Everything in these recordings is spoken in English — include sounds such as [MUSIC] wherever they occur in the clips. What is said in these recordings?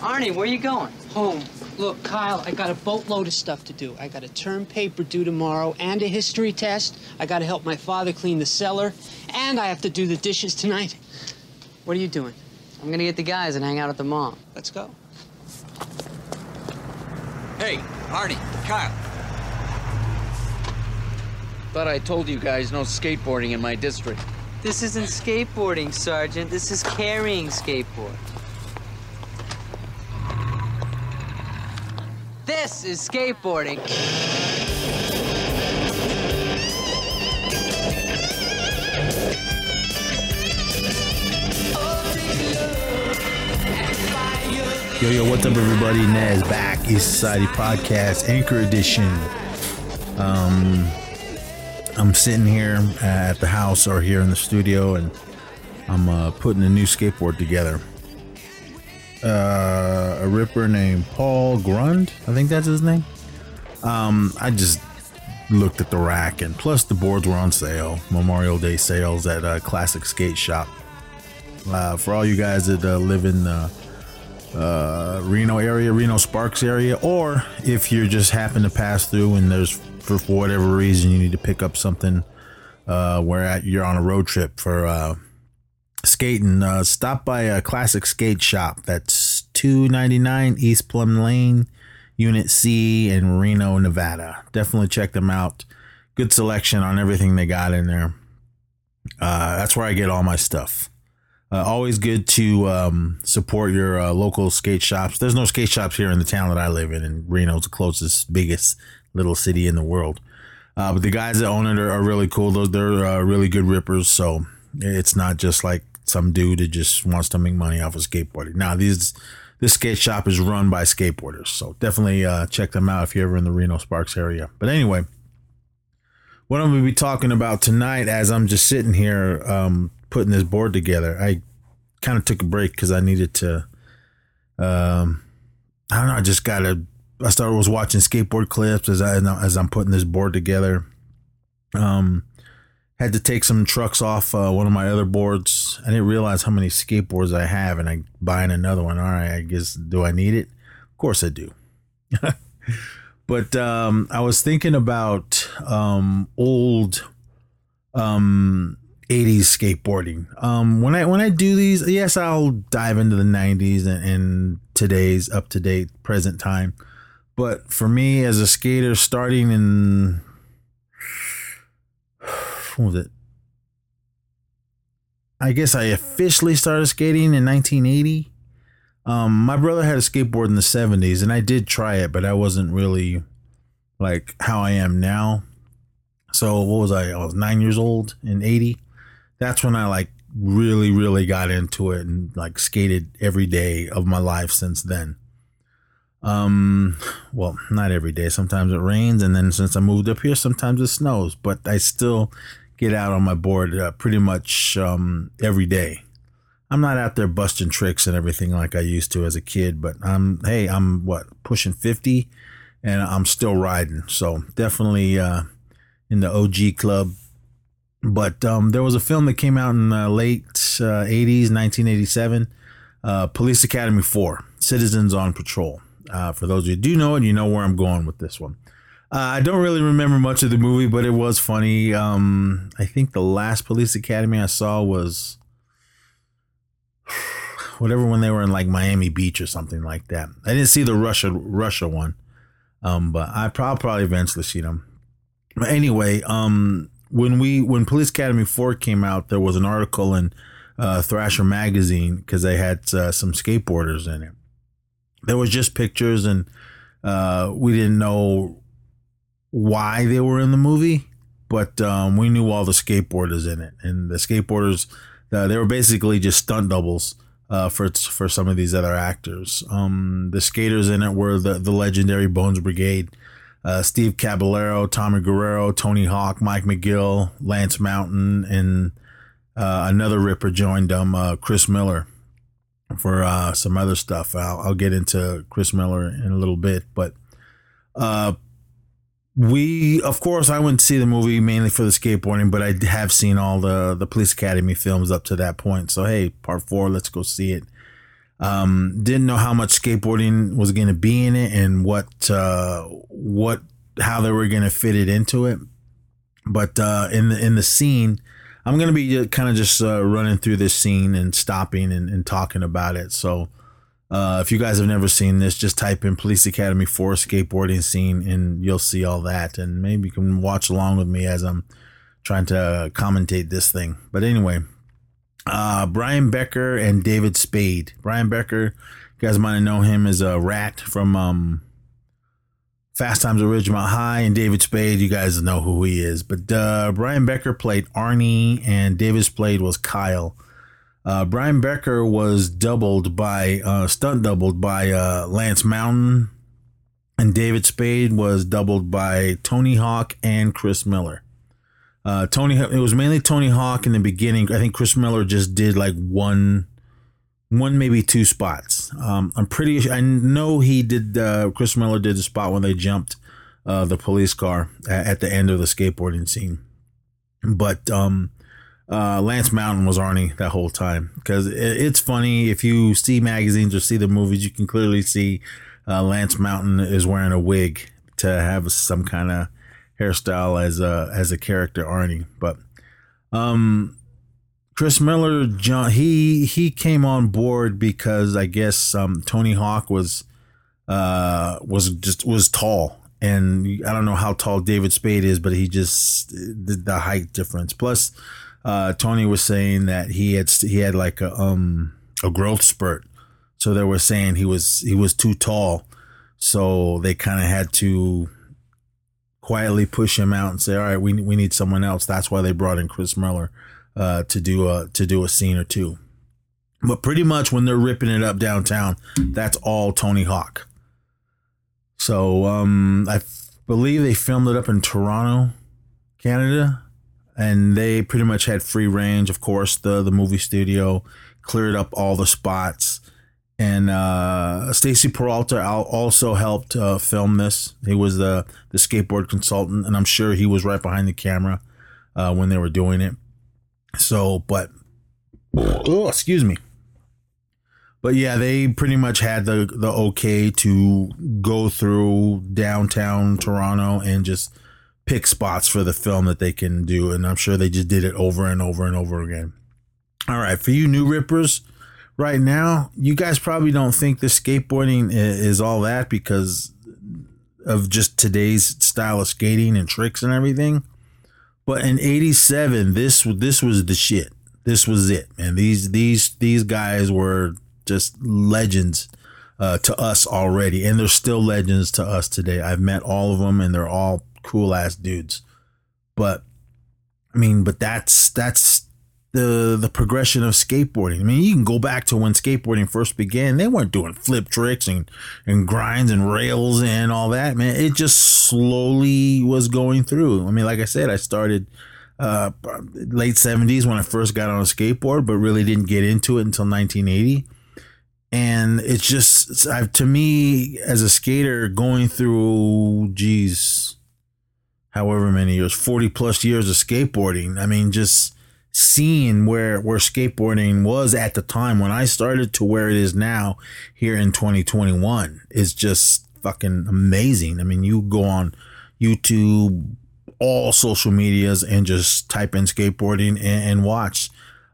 Arnie, where are you going? Home. Look, Kyle, I got a boatload of stuff to do. I got a term paper due tomorrow and a history test. I got to help my father clean the cellar, and I have to do the dishes tonight. What are you doing? I'm gonna get the guys and hang out at the mall. Let's go. Hey, Arnie, Kyle. Thought I told you guys no skateboarding in my district. This isn't skateboarding, Sergeant. This is carrying skateboard. This is skateboarding. Yo, yo, what's up, everybody? Naz back, East Society Podcast, Anchor Edition. Um, I'm sitting here at the house or here in the studio, and I'm uh, putting a new skateboard together. Uh, a ripper named Paul Grund, I think that's his name. Um, I just looked at the rack, and plus the boards were on sale, Memorial Day sales at a Classic Skate Shop. Uh, for all you guys that uh, live in uh, uh, Reno area, Reno Sparks area, or if you just happen to pass through and there's for, for whatever reason you need to pick up something uh, where at, you're on a road trip for uh, skating, uh, stop by a classic skate shop. That's 299 East Plum Lane, Unit C in Reno, Nevada. Definitely check them out. Good selection on everything they got in there. Uh, that's where I get all my stuff. Uh, always good to um, support your uh, local skate shops. There's no skate shops here in the town that I live in, and Reno's the closest, biggest little city in the world. Uh, but the guys that own it are, are really cool. Those they're uh, really good rippers. So it's not just like some dude that just wants to make money off of skateboarding. Now these this skate shop is run by skateboarders, so definitely uh, check them out if you're ever in the Reno Sparks area. But anyway, what I'm to be talking about tonight, as I'm just sitting here um, putting this board together, I kind of took a break because I needed to. Um, I don't know. I just got to. I started was watching skateboard clips as I as I'm putting this board together. Um, had to take some trucks off uh, one of my other boards. I didn't realize how many skateboards I have, and I buying another one. All right, I guess do I need it? Of course I do. [LAUGHS] but um, I was thinking about um, old um 80s skateboarding. Um, when I when I do these, yes, I'll dive into the 90s and, and today's up to date present time. But for me as a skater, starting in what was it? I guess I officially started skating in 1980. Um, my brother had a skateboard in the 70s, and I did try it, but I wasn't really like how I am now. So what was I? I was nine years old in 80 that's when I like really, really got into it and like skated every day of my life since then. Um, well, not every day. Sometimes it rains, and then since I moved up here, sometimes it snows. But I still get out on my board uh, pretty much um, every day. I'm not out there busting tricks and everything like I used to as a kid, but I'm hey, I'm what pushing 50, and I'm still riding. So definitely uh, in the OG club but um, there was a film that came out in the late uh, 80s, 1987, uh, Police Academy 4, Citizens on Patrol. Uh, for those of you who do know it, you know where I'm going with this one. Uh, I don't really remember much of the movie, but it was funny. Um, I think the last Police Academy I saw was [SIGHS] whatever when they were in like Miami Beach or something like that. I didn't see the Russia Russia one, um, but I probably probably eventually see them. But anyway, um, when we when Police Academy Four came out, there was an article in uh, Thrasher magazine because they had uh, some skateboarders in it. There was just pictures, and uh, we didn't know why they were in the movie, but um, we knew all the skateboarders in it, and the skateboarders uh, they were basically just stunt doubles. Uh, for for some of these other actors, um, the skaters in it were the the legendary Bones Brigade, uh, Steve Caballero, Tommy Guerrero, Tony Hawk, Mike McGill, Lance Mountain, and uh, another Ripper joined them, uh, Chris Miller, for uh, some other stuff. I'll, I'll, get into Chris Miller in a little bit, but we, of course, I went to see the movie mainly for the skateboarding, but I have seen all the the Police Academy films up to that point. So hey, part four, let's go see it. Um, didn't know how much skateboarding was going to be in it and what uh, what how they were going to fit it into it. But uh, in the in the scene, I'm going to be kind of just uh, running through this scene and stopping and, and talking about it. So uh, if you guys have never seen this, just type in Police Academy 4 skateboarding scene and you'll see all that. And maybe you can watch along with me as I'm trying to commentate this thing. But anyway, uh, Brian Becker and David Spade. Brian Becker, you guys might know him as a rat from um, Fast Times at Ridgemont High, and David Spade, you guys know who he is. But uh, Brian Becker played Arnie, and David Spade was Kyle. Uh, Brian Becker was doubled by, uh, stunt doubled by uh, Lance Mountain, and David Spade was doubled by Tony Hawk and Chris Miller. Uh, Tony, it was mainly Tony Hawk in the beginning. I think Chris Miller just did like one, one maybe two spots. Um, I'm pretty. I know he did. Uh, Chris Miller did the spot when they jumped uh, the police car at, at, the end of the skateboarding scene. But um, uh, Lance Mountain was Arnie that whole time because it, it's funny if you see magazines or see the movies, you can clearly see uh, Lance Mountain is wearing a wig to have some kind of hairstyle as a as a character Arnie. But um, Chris Miller, John, he he came on board because I guess um, Tony Hawk was uh was just was tall, and I don't know how tall David Spade is, but he just the, the height difference. Plus, uh, Tony was saying that he had he had like a um a growth spurt, so they were saying he was he was too tall, so they kind of had to quietly push him out and say, "All right, we we need someone else." That's why they brought in Chris Miller uh, to do a to do a scene or two. But pretty much when they're ripping it up downtown, that's all Tony Hawk. So um, I f- believe they filmed it up in Toronto, Canada, and they pretty much had free range. Of course, the the movie studio cleared up all the spots and uh, Stacy Peralta also helped uh, film this. He was the the skateboard consultant, and I'm sure he was right behind the camera uh, when they were doing it. So, but oh, excuse me. But yeah, they pretty much had the the okay to go through downtown Toronto and just pick spots for the film that they can do, and I'm sure they just did it over and over and over again. All right, for you new rippers right now, you guys probably don't think the skateboarding is all that because of just today's style of skating and tricks and everything. But in '87, this this was the shit. This was it, and these these these guys were just legends uh, to us already, and they're still legends to us today. I've met all of them, and they're all cool ass dudes. But I mean, but that's that's the the progression of skateboarding. I mean, you can go back to when skateboarding first began. They weren't doing flip tricks and and grinds and rails and all that. Man, it just slowly was going through. I mean, like I said, I started uh, late seventies when I first got on a skateboard, but really didn't get into it until 1980. And it's just to me as a skater going through, geez, however many years, 40 plus years of skateboarding. I mean, just seeing where where skateboarding was at the time when I started to where it is now here in 2021 is just fucking amazing. I mean, you go on YouTube, all social medias, and just type in skateboarding and, and watch.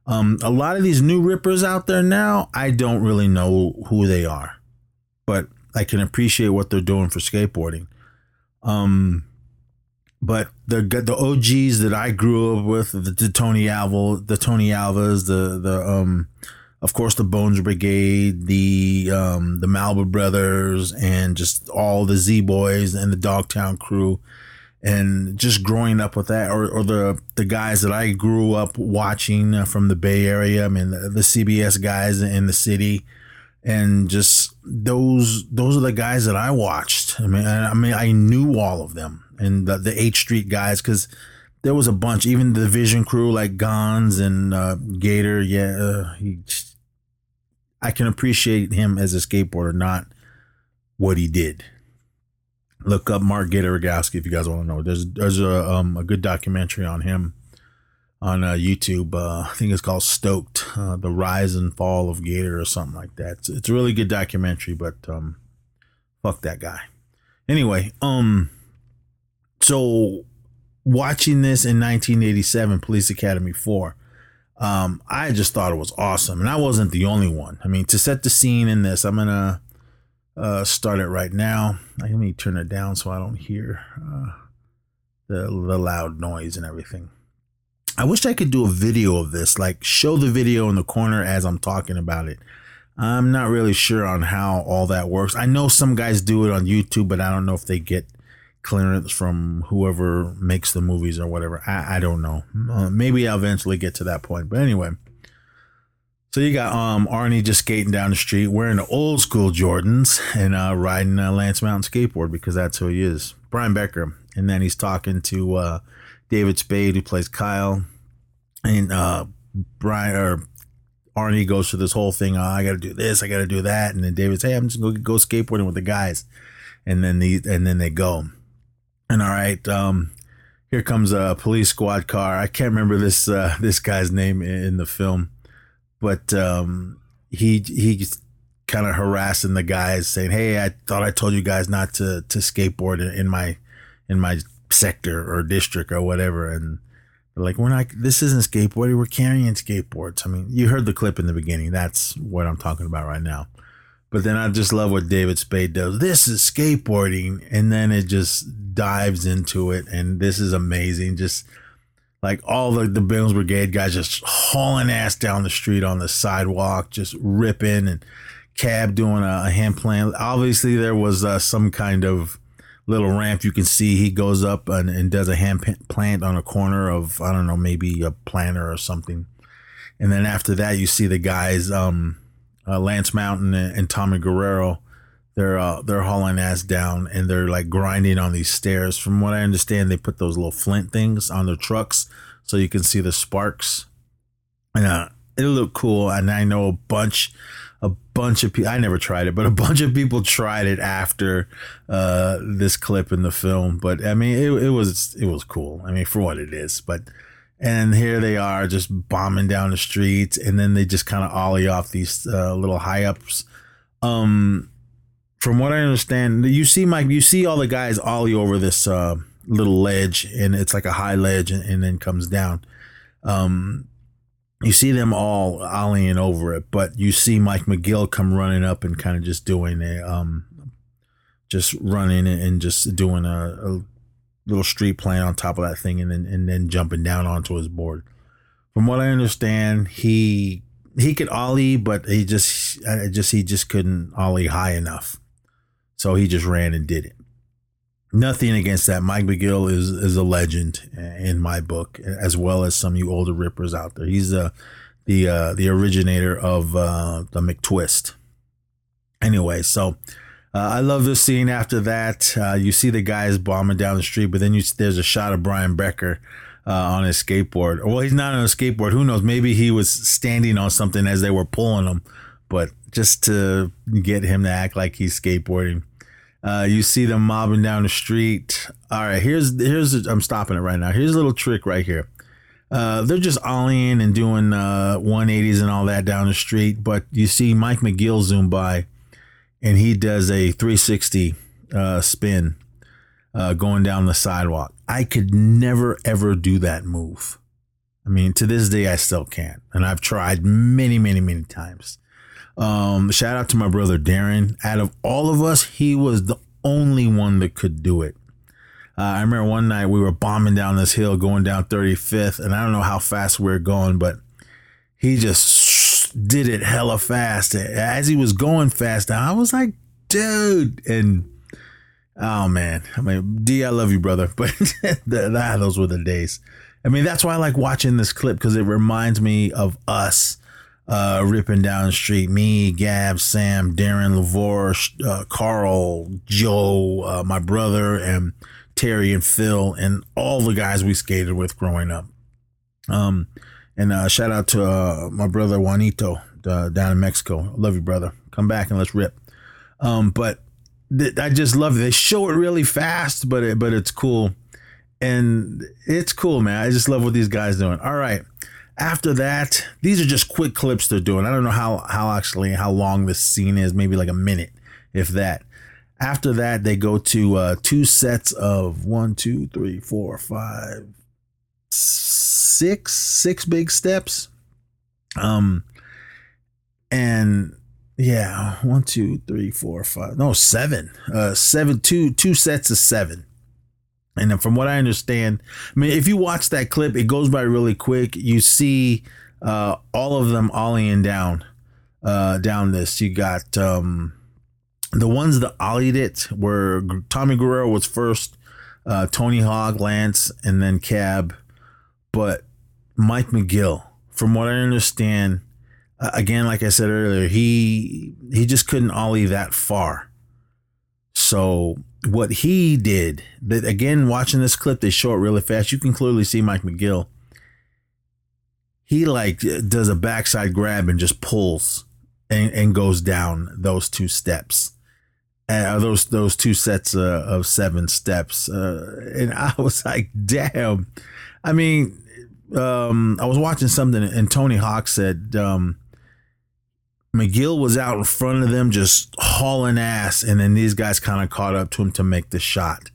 Um, a lot of these new rippers out there now, I don't really know who they are, but I can appreciate what they're doing for skateboarding. Um, but the the OGs that I grew up with, the, the Tony Alva, the Tony Alvas, the the um, of course the Bones Brigade, the um, the Malva Brothers, and just all the Z Boys and the Dogtown crew, and just growing up with that, or, or the the guys that I grew up watching from the Bay Area. I mean, the, the CBS guys in the city, and just those those are the guys that I watched. I mean, I, I mean, I knew all of them and the, the H Street guys because there was a bunch, even the Vision crew like Gonz and uh, Gator. Yeah, uh, he, I can appreciate him as a skateboarder, not what he did. Look up Mark Gator Rogowski if you guys want to know. There's there's a um, a good documentary on him. on uh, YouTube. Uh, I think it's called Stoked, uh, the rise and fall of Gator or something like that. It's, it's a really good documentary, but um, fuck that guy. Anyway, um, so watching this in 1987, Police Academy 4, um, I just thought it was awesome, and I wasn't the only one. I mean, to set the scene in this, I'm gonna uh, start it right now. Let me turn it down so I don't hear uh, the the loud noise and everything. I wish I could do a video of this, like show the video in the corner as I'm talking about it. I'm not really sure on how all that works. I know some guys do it on YouTube, but I don't know if they get clearance from whoever makes the movies or whatever. I, I don't know. Uh, maybe I'll eventually get to that point. But anyway, so you got um Arnie just skating down the street wearing the old school Jordans and uh, riding a Lance Mountain skateboard because that's who he is. Brian Becker, and then he's talking to uh, David Spade who plays Kyle, and uh, Brian or Arnie goes through this whole thing. Oh, I got to do this, I got to do that, and then David says, "Hey, I'm just gonna go skateboarding with the guys," and then the and then they go. And all right, um, here comes a police squad car. I can't remember this uh, this guy's name in the film, but um, he he's kind of harassing the guys, saying, "Hey, I thought I told you guys not to to skateboard in my in my sector or district or whatever." And they're like, "We're not. This isn't skateboarding. We're carrying skateboards." I mean, you heard the clip in the beginning. That's what I'm talking about right now. But then I just love what David Spade does. This is skateboarding, and then it just dives into it, and this is amazing. Just like all the the Bones Brigade guys just hauling ass down the street on the sidewalk, just ripping, and Cab doing a, a hand plant. Obviously, there was uh, some kind of little ramp you can see. He goes up and, and does a hand plant on a corner of I don't know, maybe a planter or something. And then after that, you see the guys. Um, uh, Lance Mountain and, and, Tommy Guerrero, they're uh, they're hauling ass down and they're like grinding on these stairs. From what I understand, they put those little flint things on their trucks so you can see the sparks. And uh, it'll look cool. And I know a bunch, a bunch of people. I never tried it, but a [LAUGHS] bunch of people tried it after uh, this clip in the film. But I mean, it, it was it was cool. I mean, for what it is, but and here they are just bombing down the streets and then they just kind of ollie off these uh, little high ups um from what i understand you see mike you see all the guys ollie over this uh, little ledge and it's like a high ledge and, and, then comes down. Um you see them all ollieing over it but you see mike mcgill come running up and kind of just doing a um just running and just doing a, a little street plant on top of that thing and then and then jumping down onto his board. From what I understand, he he could ollie, but he just just he just couldn't ollie high enough. So he just ran and did it. Nothing against that. Mike McGill is is a legend in my book, as well as some of you older rippers out there. He's the the uh, the originator of uh, the McTwist. Anyway, so uh, I love this scene. After that, uh, you see the guys bombing down the street, but then you there's a shot of Brian Becker uh, on his skateboard. Well, he's not on a skateboard. Who knows? Maybe he was standing on something as they were pulling him. But just to get him to act like he's skateboarding, uh, you see them mobbing down the street. All right, here's here's I'm stopping it right now. Here's a little trick right here. Uh, they're just ollieing and doing uh, 180s and all that down the street, but you see Mike McGill zoom by and he does a 360 uh, spin uh, going down the sidewalk. I could never ever do that move. I mean, to this day, I still can't, and I've tried many, many, many times. Um, shout out to my brother Darren. Out of all of us, he was the only one that could do it. Uh, I remember one night we were bombing down this hill, going down 35th, and I don't know how fast we are going, but he just did it hella fast. As he was going fast, I was like, dude. And oh man, I mean, D, I love you, brother. But [LAUGHS] that, those were the days. I mean, that's why I like watching this clip because it reminds me of us uh, ripping down the street. Me, Gab, Sam, Darren, Lavore, uh, Carl, Joe, uh, my brother, and Terry and Phil, and all the guys we skated with growing up. Um, and uh, shout out to uh, my brother Juanito uh, down in Mexico. Love you, brother. Come back and let's rip. Um, but th- I just love it. They show it really fast, but it, but it's cool. and it's cool, man. I just love what these guys doing. All right. After that, these are just quick clips they're doing. I don't know how how actually how long this scene is, maybe like a minute, if that. After that, they go to uh, two sets of one, two, three, four, five, six, six big steps. Um, and yeah, one, two, three, four, five, no, seven, uh, seven, two, two sets of seven. And then from what I understand, I mean, if you watch that clip, it goes by really quick. You see uh, all of them ollieing down, uh, down this. You got um, the ones that ollied it were Tommy Guerrero was first, uh, Tony Hawk, Lance, and then Cab. But Mike McGill, from what I understand, uh, again, like I said earlier, he he just couldn't ollie that far. So what he did, that again, watching this clip, they show it really fast. You can clearly see Mike McGill. He like does a backside grab and just pulls and, and goes down those two steps, uh, those those two sets uh, of seven steps. Uh, and [LAUGHS] I was like, damn. I mean, um, I was watching something, and Tony Hawk said. Um, McGill was out in front of them just hauling ass, and then these guys kind of caught up to him to make the shot.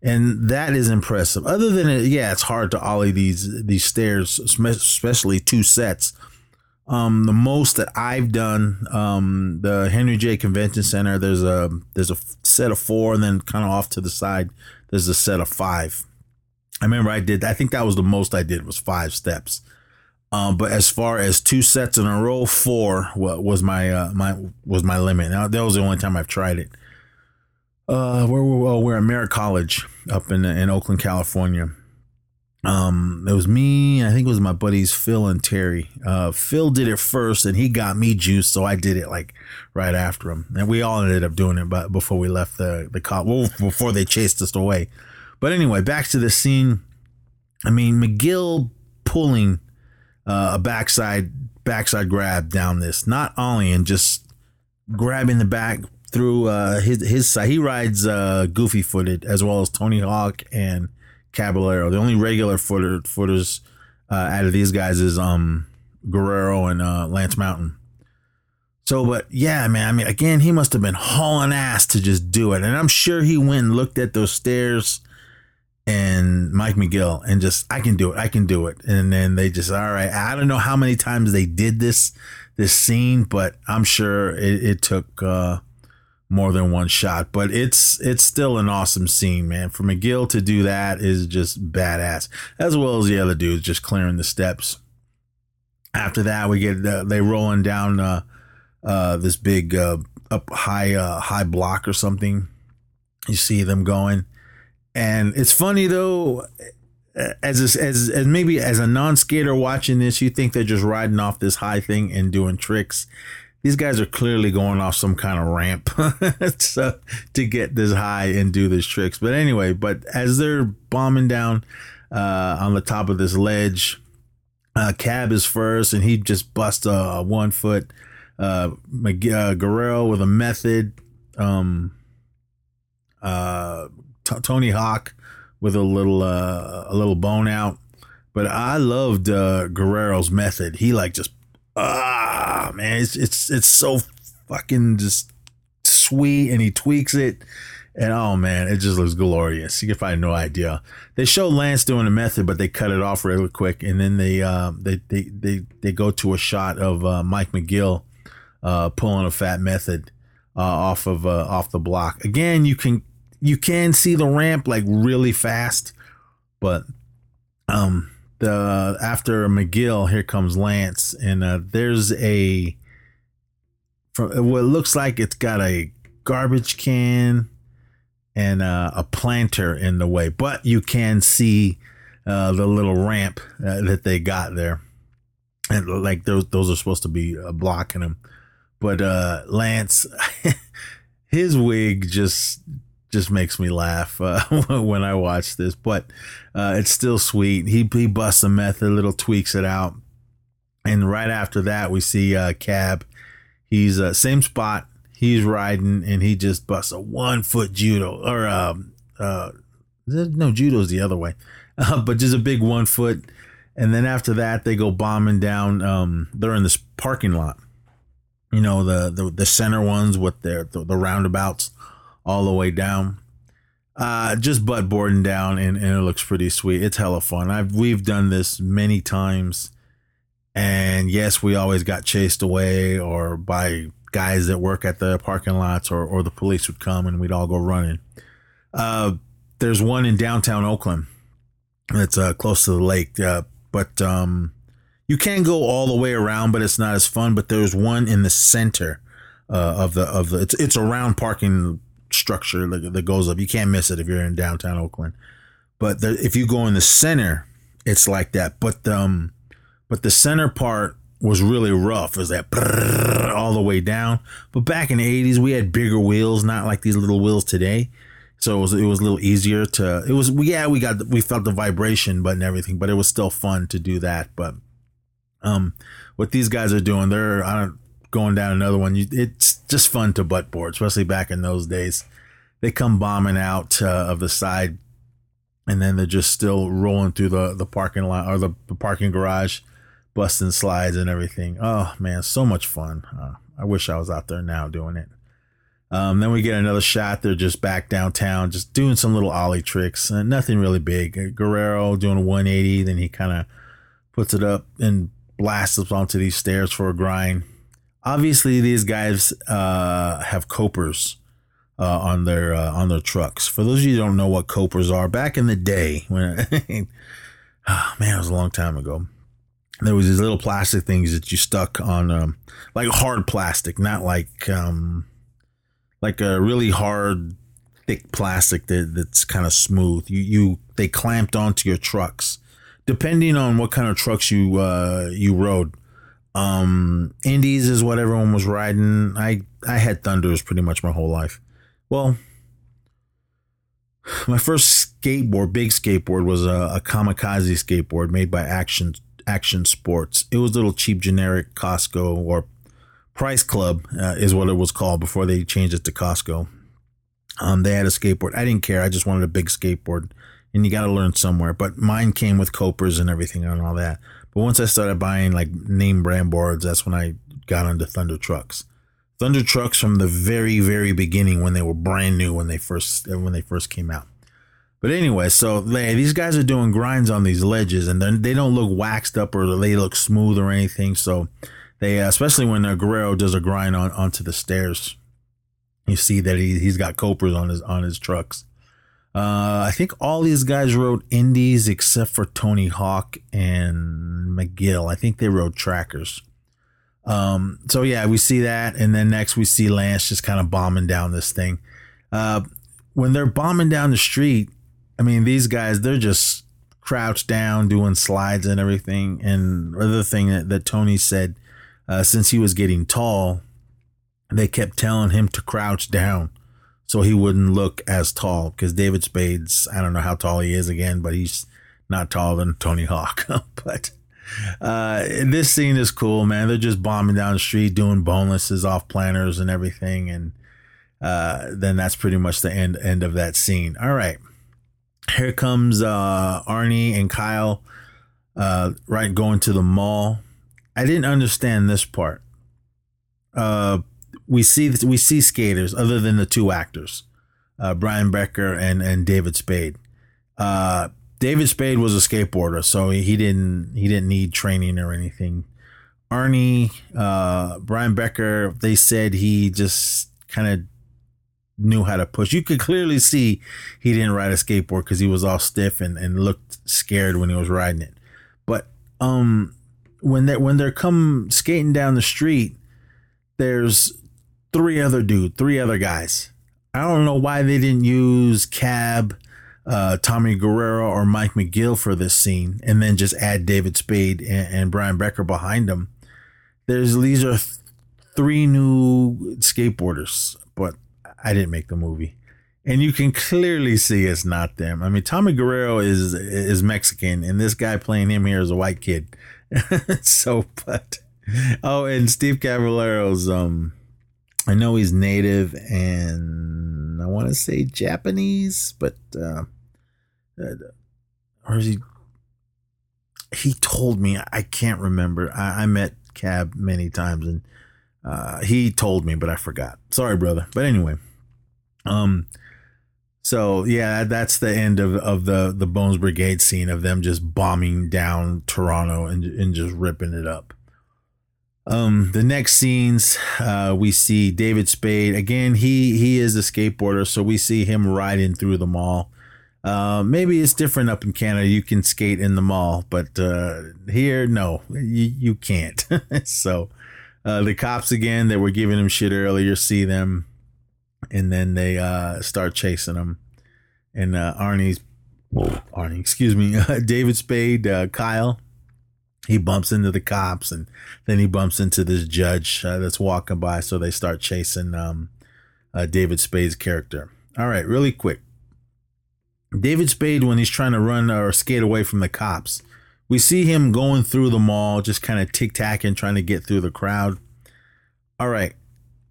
And that is impressive. Other than it, yeah, it's hard to ollie these these stairs, especially two sets. Um, the most that I've done, um, the Henry J Convention Center, there's a there's a set of four, and then kind of off to the side, there's a set of five. I remember I did. I think that was the most I did was five steps. Um, but as far as two sets in a row, four was my uh, my was my limit. Now that was the only time I've tried it. Uh, where well, we're at Merritt College up in in Oakland, California. Um, it was me. I think it was my buddies Phil and Terry. Uh, Phil did it first, and he got me juice, so I did it like right after him, and we all ended up doing it, but before we left the the college, well, before they chased us away. But anyway, back to the scene. I mean, McGill pulling uh, a backside backside grab down this, not only and just grabbing the back through uh, his his side. He rides uh, goofy footed as well as Tony Hawk and Caballero. The only regular footer footers uh, out of these guys is um Guerrero and uh, Lance Mountain. So, but yeah, man. I mean, again, he must have been hauling ass to just do it, and I'm sure he went and looked at those stairs and Mike McGill and just I can do it, I can do it. And then they just all right. I don't know how many times they did this this scene, but I'm sure it, it took uh, more than one shot. But it's it's still an awesome scene, man. For McGill to do that is just badass, as well as the other dudes just clearing the steps. After that, we get uh, they rolling down uh, uh, this big uh, up high uh, high block or something. You see them going and it's funny though, as as as maybe as a non skater watching this, you think they're just riding off this high thing and doing tricks. These guys are clearly going off some kind of ramp [LAUGHS] to, to get this high and do these tricks. But anyway, but as they're bombing down uh, on the top of this ledge, uh, Cab is first, and he just busts a, a one foot. Uh, uh, Guerrero with a method. Um, uh, T- Tony Hawk with a little uh, a little bone out. But I loved uh, Guerrero's method. He like just ah man, it's it's it's so fucking just sweet, and he tweaks it. And oh man, it just looks glorious. You can find no idea. They show Lance doing a method, but they cut it off really quick, and then they uh, they, they they they go to a shot of uh, Mike McGill uh, pulling a fat method uh, off of uh, off the block. Again, you can you can see the ramp like really fast, but um the after McGill, here comes Lance, and uh, there's a from what looks like it's got a garbage can and uh, a planter in the way, but you can see uh, the little ramp uh, that they got there, and like those those are supposed to be uh, blocking them. But uh, Lance, [LAUGHS] his wig just just makes me laugh [LAUGHS] uh, when I watch this, but uh, it's still sweet. He he busts a method, little tweaks it out, and right after that we see uh, Cab. He's uh, same spot. He's riding, and he just busts a one foot judo or um, uh, no judo's the other way, [LAUGHS] uh, but just a big one foot. And then after that, they go bombing down. Um, they're in this parking lot, you know, the the, the center ones with their the, the roundabouts all the way down. Uh, just butt boarding down, and, and it looks pretty sweet. It's hella fun. I've we've done this many times, and yes, we always got chased away or by guys that work at the parking lots, or or the police would come and we'd all go running. Uh, there's one in downtown Oakland that's uh, close to the lake, uh, but um, you can go all the way around, but it's not as fun. But there's one in the center uh, of the of the it's it's a round parking structure that, that goes up. You can't miss it if you're in downtown Oakland. But the, if you go in the center, it's like that. But um, but the center part was really rough. It was that all the way down. But back in the 80s, we had bigger wheels, not like these little wheels today. So it was it was a little easier to it was yeah we got we felt the vibration but and everything but it was still fun to do that but um what these guys are doing they're I don't going down another one you, it's just fun to butt board especially back in those days they come bombing out uh, of the side and then they're just still rolling through the the parking lot or the, the parking garage busting slides and everything oh man so much fun uh, I wish I was out there now doing it um, then we get another shot. They're just back downtown, just doing some little ollie tricks. Uh, nothing really big. Uh, Guerrero doing a 180. Then he kind of puts it up and blasts up onto these stairs for a grind. Obviously, these guys uh, have copers uh, on their uh, on their trucks. For those of you who don't know what copers are, back in the day when oh, [LAUGHS] man, it was a long time ago. There was these little plastic things that you stuck on, um, like hard plastic, not like um, like a really hard, thick plastic that, that's kind of smooth. You you they clamped onto your trucks, depending on what kind of trucks you uh, you rode. Um, Indies is what everyone was riding. I I had Thunders pretty much my whole life. Well, my first skateboard, big skateboard, was a, a kamikaze skateboard made by Action Action Sports. It was a little cheap, generic Costco or Price Club uh, is what it was called before they changed it to Costco. Um, they had a skateboard. I didn't care. I just wanted a big skateboard, and you got to learn somewhere. But mine came with copers and everything and all that. But once I started buying like name brand boards, that's when I got into Thunder trucks. Thunder trucks from the very very beginning when they were brand new when they first when they first came out. But anyway, so these guys are doing grinds on these ledges, and they don't look waxed up or they look smooth or anything. So they uh, especially when uh, Guerrero does a grind on onto the stairs, you see that he he's got copers on his on his trucks. Uh, I think all these guys rode indies except for Tony Hawk and McGill. I think they rode trackers. Um, so yeah, we see that, and then next we see Lance just kind of bombing down this thing. Uh, when they're bombing down the street, I mean these guys they're just crouched down doing slides and everything. And the other thing that, that Tony said uh, since he was getting tall, they kept telling him to crouch down so he wouldn't look as tall. Because David Spade's, I don't know how tall he is again, but he's not taller than Tony Hawk. [LAUGHS] but uh, this scene is cool, man. They're just bombing down the street, doing boneless off planners and everything, and uh, then that's pretty much the end end of that scene. All right, here comes uh, Arnie and Kyle, uh, right going to the mall. I didn't understand this part. Uh, we see we see skaters other than the two actors, Brian Becker and and David Spade. David Spade was a skateboarder, so he didn't he didn't need training or anything. Arnie, uh, Brian Becker, they said he just kind of knew how to push. You could clearly see he didn't ride a skateboard because he was all stiff and, and looked scared when he was riding it. But um, when they when they're come skating down the street, there's three other dude, three other guys. I don't know why they didn't use Cab, uh, Tommy Guerrero, or Mike McGill for this scene, and then just add David Spade and, and Brian Becker behind them. There's these are th- three new skateboarders, but I didn't make the movie and you can clearly see it's not them. I mean, Tommy Guerrero is is Mexican, and this guy playing him here is a white kid. [LAUGHS] so, but oh, and Steve Caballero's um, I know he's native and I want to say Japanese, but uh, or is he? He told me. I can't remember. I, I met Cab many times, and uh, he told me, but I forgot. Sorry, brother. But anyway, um, so yeah, that's the end of, of the the Bones Brigade scene of them just bombing down Toronto and and just ripping it up. Um, the next scenes, uh, we see David Spade again. He he is a skateboarder, so we see him riding through the mall. Uh, maybe it's different up in Canada. You can skate in the mall, but uh, here, no, you you can't. [LAUGHS] so uh, the cops again that were giving him shit earlier see them, and then they uh, start chasing him. And uh, Arnie's Arnie, excuse me, [LAUGHS] David Spade, Kyle he bumps into the cops and then he bumps into this judge that's walking by so they start chasing um, david spade's character all right really quick david spade when he's trying to run or skate away from the cops we see him going through the mall just kind of tic-tacking trying to get through the crowd all right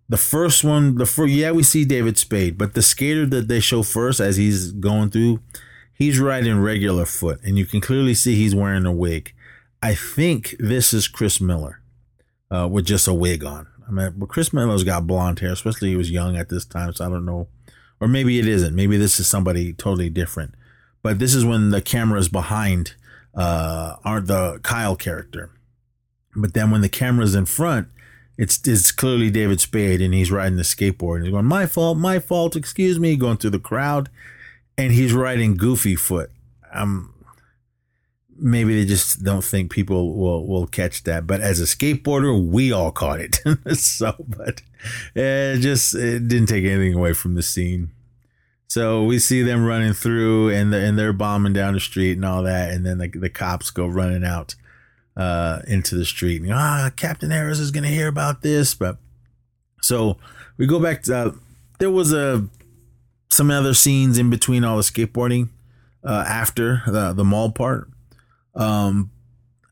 the first one the first yeah we see david spade but the skater that they show first as he's going through he's riding regular foot and you can clearly see he's wearing a wig I think this is Chris Miller uh, with just a wig on. I mean, but Chris Miller's got blonde hair, especially he was young at this time, so I don't know. Or maybe it isn't. Maybe this is somebody totally different. But this is when the camera's behind uh, aren't the Kyle character. But then when the camera's in front, it's it's clearly David Spade and he's riding the skateboard and he's going, My fault, my fault, excuse me, going through the crowd. And he's riding goofy foot. Um maybe they just don't think people will will catch that. But as a skateboarder, we all caught it. [LAUGHS] so, but it just it didn't take anything away from the scene. So we see them running through, and the, and they're bombing down the street and all that, and then the, the cops go running out uh, into the street. And, ah, Captain Harris is to hear about this, but so we go back to uh, there was a some other scenes in between all the skateboarding uh, after the the mall part um,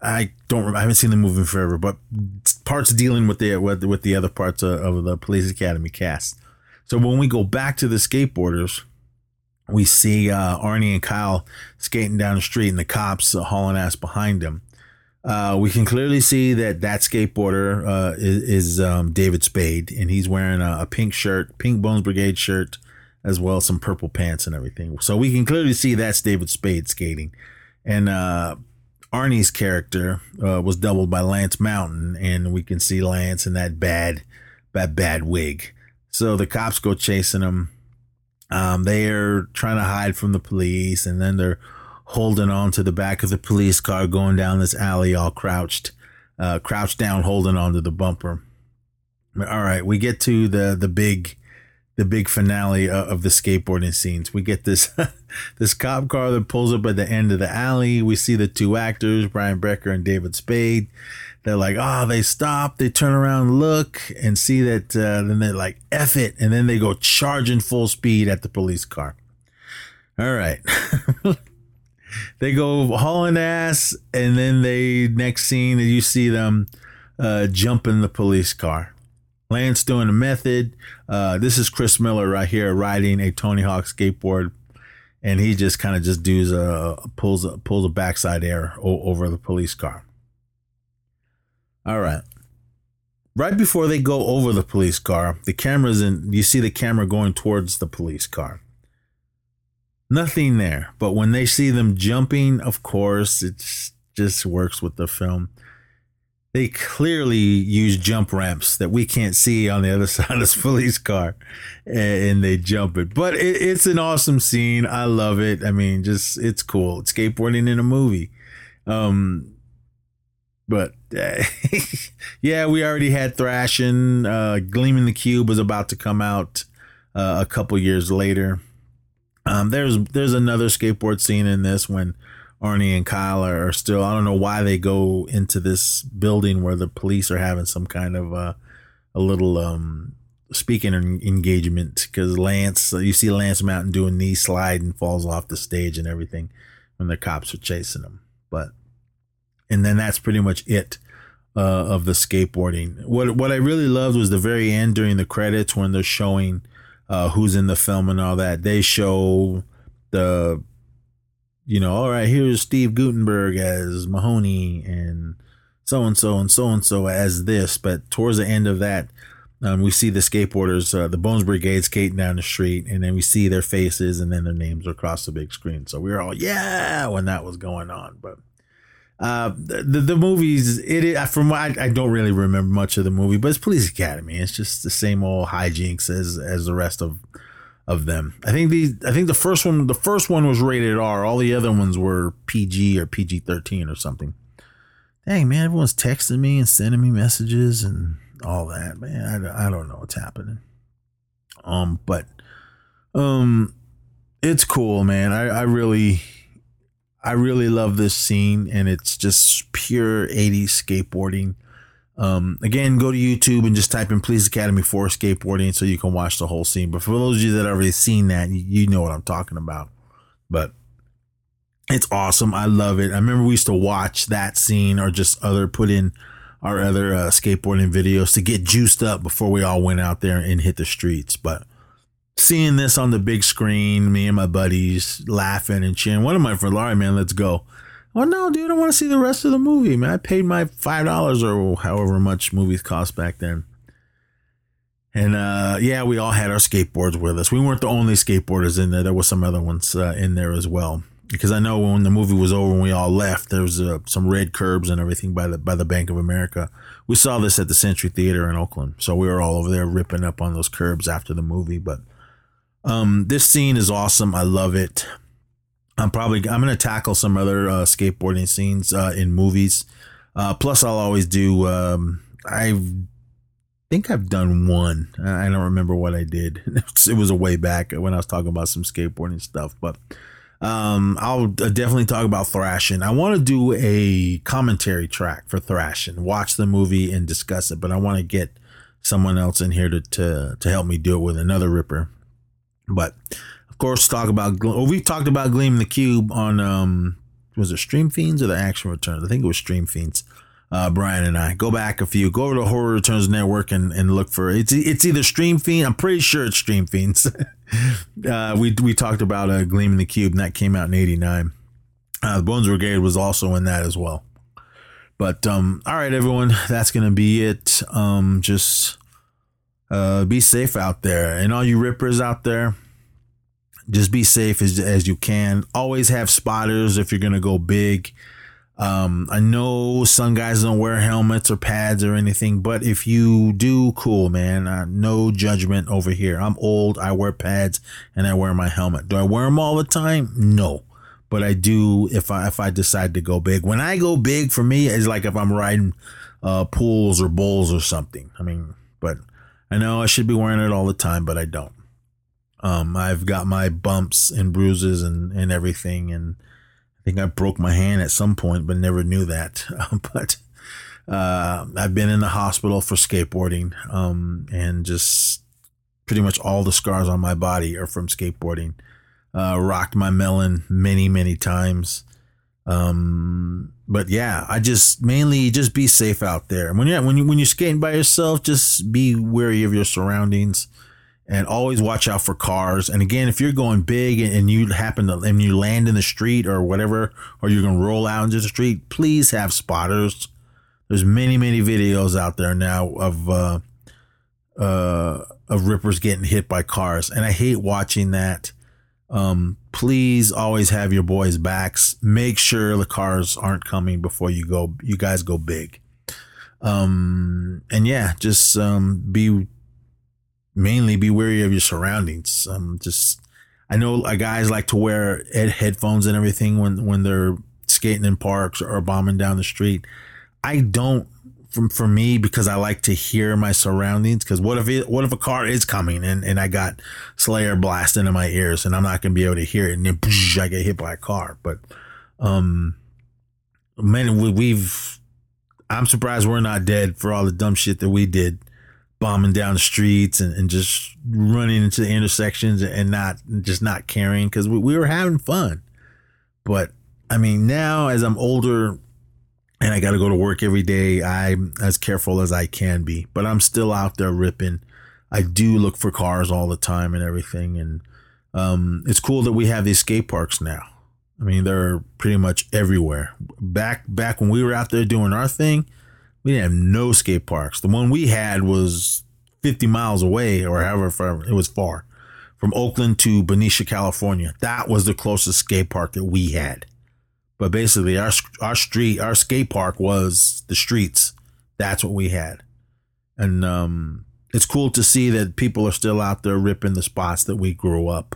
I don't. I haven't seen the movie forever, but parts dealing with the with, with the other parts of, of, the Police Academy cast. So when we go back to the skateboarders, we see uh, Arnie and Kyle skating down the street, and the cops uh, hauling ass behind them. Uh, we can clearly see that that skateboarder uh, is, is um, David Spade, and he's wearing a, a, pink shirt, pink Bones Brigade shirt, as well as some purple pants and everything. So we can clearly see that's David Spade skating. And uh, Arnie's character uh, was doubled by Lance Mountain, and we can see Lance in that bad, that bad wig. So the cops go chasing him. Um, they are trying to hide from the police, and then they're holding on to the back of the police car, going down this alley, all crouched, uh, crouched down, holding on to the bumper. All right, we get to the the big the big finale of the skateboarding scenes. We get this [LAUGHS] this cop car that pulls up at the end of the alley. We see the two actors, Brian Brecker and David Spade. They're like, oh, they stop, they turn around, look, and see that. Uh, then they're like, F it. And then they go charging full speed at the police car. All right. [LAUGHS] they go hauling ass. And then they, next scene, you see them uh, jump in the police car. Lance doing a method. Uh, this is Chris Miller right here riding a Tony Hawk skateboard, and he just kind of just does a pulls a pulls a backside air over the police car. All right. Right before they go over the police car, the camera's in. You see the camera going towards the police car. Nothing there, but when they see them jumping, of course, it just works with the film they clearly use jump ramps that we can't see on the other [LAUGHS] side of this police car and they jump it. But it, it's an awesome scene. I love it. I mean just it's cool. It's skateboarding in a movie. Um but uh, [LAUGHS] yeah we already had thrashing. Uh gleaming the cube was about to come out uh, a couple years later. Um there's there's another skateboard scene in this when Arnie and Kyle are still. I don't know why they go into this building where the police are having some kind of uh, a little um, speaking engagement because Lance, you see Lance Mountain doing knee slide and falls off the stage and everything when the cops are chasing him. But and then that's pretty much it uh, of the skateboarding. What what I really loved was the very end during the credits when they're showing uh, who's in the film and all that. They show the you know, all right, here's Steve Guttenberg as Mahoney and so and so and so and so as this. But towards the end of that, um, we see the skateboarders, uh, the Bones Brigade skating down the street, and then we see their faces and then their names across the big screen. So we were all, yeah, when that was going on. But uh, the, the movies, it from what I, I don't really remember much of the movie, but it's Police Academy. It's just the same old hijinks as as the rest of of them. I think the I think the first one the first one was rated R. All the other ones were PG or PG thirteen or something. Dang man, everyone's texting me and sending me messages and all that. Man, I, I don't know what's happening. Um, but um, it's cool, man. I I really I really love this scene, and it's just pure '80s skateboarding. Um, again, go to YouTube and just type in Police Academy for skateboarding so you can watch the whole scene. But for those of you that already seen that, you, know what I'm talking about. But it's awesome. I love it. I remember we used to watch that scene or just other put in our other uh, skateboarding videos to get juiced up before we all went out there and hit the streets. But seeing this on the big screen, me and my buddies laughing and cheering. One of my friends, Larry, man, let's go. Well, no, dude, I want to see the rest of the movie, man. I paid my five dollars or however much movies cost back then. And uh, yeah, we all had our skateboards with us. We weren't the only skateboarders in there. There were some other ones uh, in there as well. Because I know when the movie was over and we all left, there was uh, some red curbs and everything by the by the Bank of America. We saw this at the Century Theater in Oakland, so we were all over there ripping up on those curbs after the movie. But um, this scene is awesome. I love it. I'm probably I'm gonna tackle some other uh, skateboarding scenes uh, in movies. Uh, plus, I'll always do. Um, I think I've done one. I don't remember what I did. [LAUGHS] it was a way back when I was talking about some skateboarding stuff, but. Um, I'll definitely talk about Thrashin'. I want to do a commentary track for Thrashin', watch the movie and discuss it, but I want to get someone else in here to, to, to help me do it with another Ripper. But of course, talk about well, we talked about Gleam the Cube on um was it Stream Fiends or the Action Returns? I think it was Stream Fiends. Uh, Brian and I go back a few, go over to Horror Returns Network and, and look for it's it's either Stream Fiend. I'm pretty sure it's Stream Fiends. [LAUGHS] uh, we we talked about uh, Gleaming the Cube and that came out in '89. Uh, the Bones Brigade was also in that as well. But um, all right, everyone, that's gonna be it. Um, just uh, be safe out there, and all you rippers out there just be safe as, as you can. Always have spotters if you're going to go big. Um, I know some guys don't wear helmets or pads or anything, but if you do, cool, man. Uh, no judgment over here. I'm old. I wear pads and I wear my helmet. Do I wear them all the time? No, but I do if I if I decide to go big. When I go big, for me, is like if I'm riding uh, pools or bowls or something. I mean, but I know I should be wearing it all the time, but I don't. Um, I've got my bumps and bruises and, and everything. And I think I broke my hand at some point, but never knew that. [LAUGHS] but, uh, I've been in the hospital for skateboarding. Um, and just pretty much all the scars on my body are from skateboarding. Uh, rocked my melon many, many times. Um, but yeah, I just mainly just be safe out there. When you're, when you, when you're skating by yourself, just be wary of your surroundings and always watch out for cars. And again, if you're going big and you happen to and you land in the street or whatever, or you're gonna roll out into the street, please have spotters. There's many many videos out there now of uh, uh, of rippers getting hit by cars, and I hate watching that. Um, please always have your boys' backs. Make sure the cars aren't coming before you go. You guys go big. Um, and yeah, just um, be mainly be wary of your surroundings. Um, just I know guys like to wear headphones and everything when when they're skating in parks or bombing down the street. I don't from for me because I like to hear my surroundings. Because what if it, what if a car is coming and, and I got Slayer blasting in my ears and I'm not gonna be able to hear it and then I get hit by a car. But um, man, we, we've I'm surprised we're not dead for all the dumb shit that we did bombing down the streets and, and just running into the intersections and not just not caring because we, we were having fun. But I mean, now as I'm older and I got to go to work every day, I'm as careful as I can be, but I'm still out there ripping. I do look for cars all the time and everything. And um, it's cool that we have these skate parks now. I mean, they're pretty much everywhere. Back back when we were out there doing our thing, we didn't have no skate parks. The one we had was 50 miles away, or however far it was far, from Oakland to Benicia, California. That was the closest skate park that we had. But basically, our our street, our skate park was the streets. That's what we had, and um, it's cool to see that people are still out there ripping the spots that we grew up.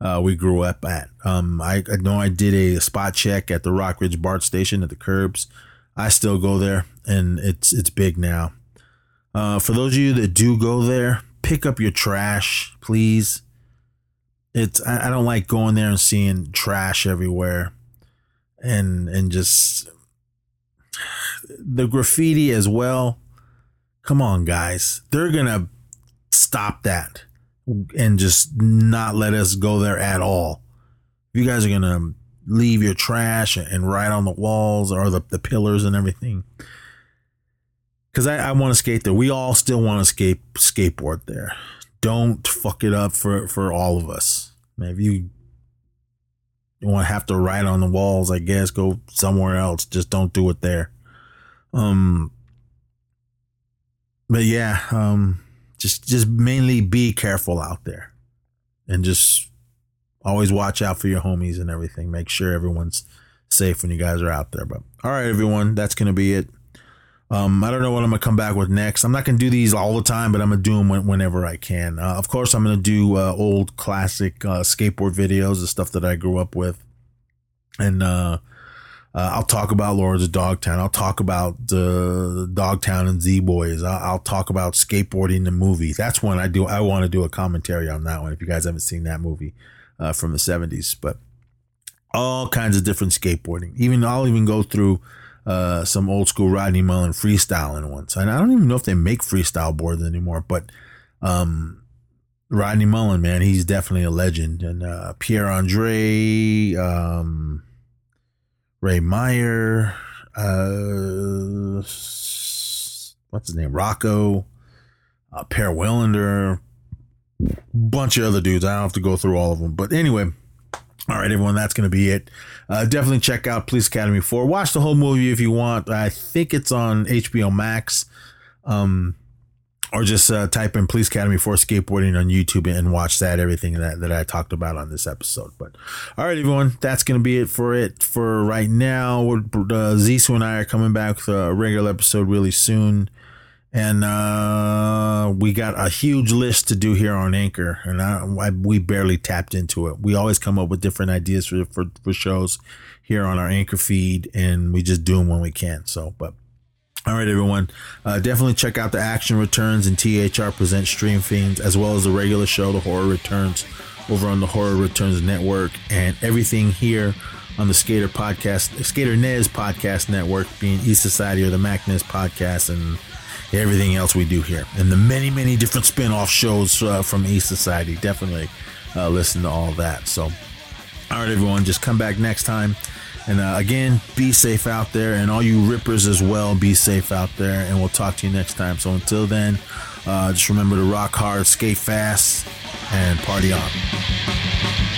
Uh, we grew up at. Um, I, I know I did a spot check at the Rockridge BART station at the curbs. I still go there, and it's it's big now. Uh, for those of you that do go there, pick up your trash, please. It's I, I don't like going there and seeing trash everywhere, and and just [SIGHS] the graffiti as well come on, guys. They're to stop that and just not let us go there at all. You guys are to leave your trash and write on the walls or the, the pillars and everything. Because I, I want to skate there. We all still want to skate skateboard there. Don't fuck it up for, for all of us. If you want to have to write on the walls, I guess go somewhere else. Just don't do it there. Um, but yeah, um, just just mainly be careful out there, and just always watch out for your homies and everything. Make sure everyone's safe when you guys are out there. But all right, everyone, that's gonna be it. Um, I don't know what I'm gonna come back with next. I'm not gonna do these all the time, but I'm gonna do them when, whenever I can. Uh, of course, I'm gonna do uh, old classic uh, skateboard videos, the stuff that I grew up with, and uh, uh, I'll talk about Lords of Dogtown. I'll talk about the Dogtown and Z Boys. I'll, I'll, talk about skateboarding the movie. That's one I do. I want to do a commentary on that one. If you guys haven't seen that movie uh, from the seventies, but all kinds of different skateboarding. Even I'll even go through uh, some old school Rodney Mullen freestyling ones. And I don't even know if they make freestyle boards anymore, but um, Rodney Mullen, man, he's definitely a legend. And uh, Pierre Andre. Um, Ray Meyer, uh, what's his name? Rocco, uh, Per Welinder, bunch of other dudes. I don't have to go through all of them. But anyway, all right, everyone, that's going to be it. Uh, definitely check out Police Academy 4. Watch the whole movie if you want. I think it's on HBO Max. Um, or just uh, type in Police Academy 4 skateboarding on YouTube and watch that everything that, that I talked about on this episode. But all right, everyone, that's gonna be it for it for right now. Uh, Zissou and I are coming back with a regular episode really soon, and uh, we got a huge list to do here on Anchor, and I, I, we barely tapped into it. We always come up with different ideas for for, for shows here on our Anchor feed, and we just do them when we can. So, but all right, everyone. Uh, definitely check out the Action Returns and THR Present Stream Fiends, as well as the regular show, The Horror Returns, over on the Horror Returns Network, and everything here on the Skater Podcast, Skater Nez Podcast Network, being East Society or the Mac Nez Podcast, and everything else we do here, and the many, many different spin off shows uh, from East Society. Definitely uh, listen to all that. So, all right, everyone, just come back next time. And uh, again, be safe out there, and all you rippers as well, be safe out there. And we'll talk to you next time. So until then, uh, just remember to rock hard, skate fast, and party on.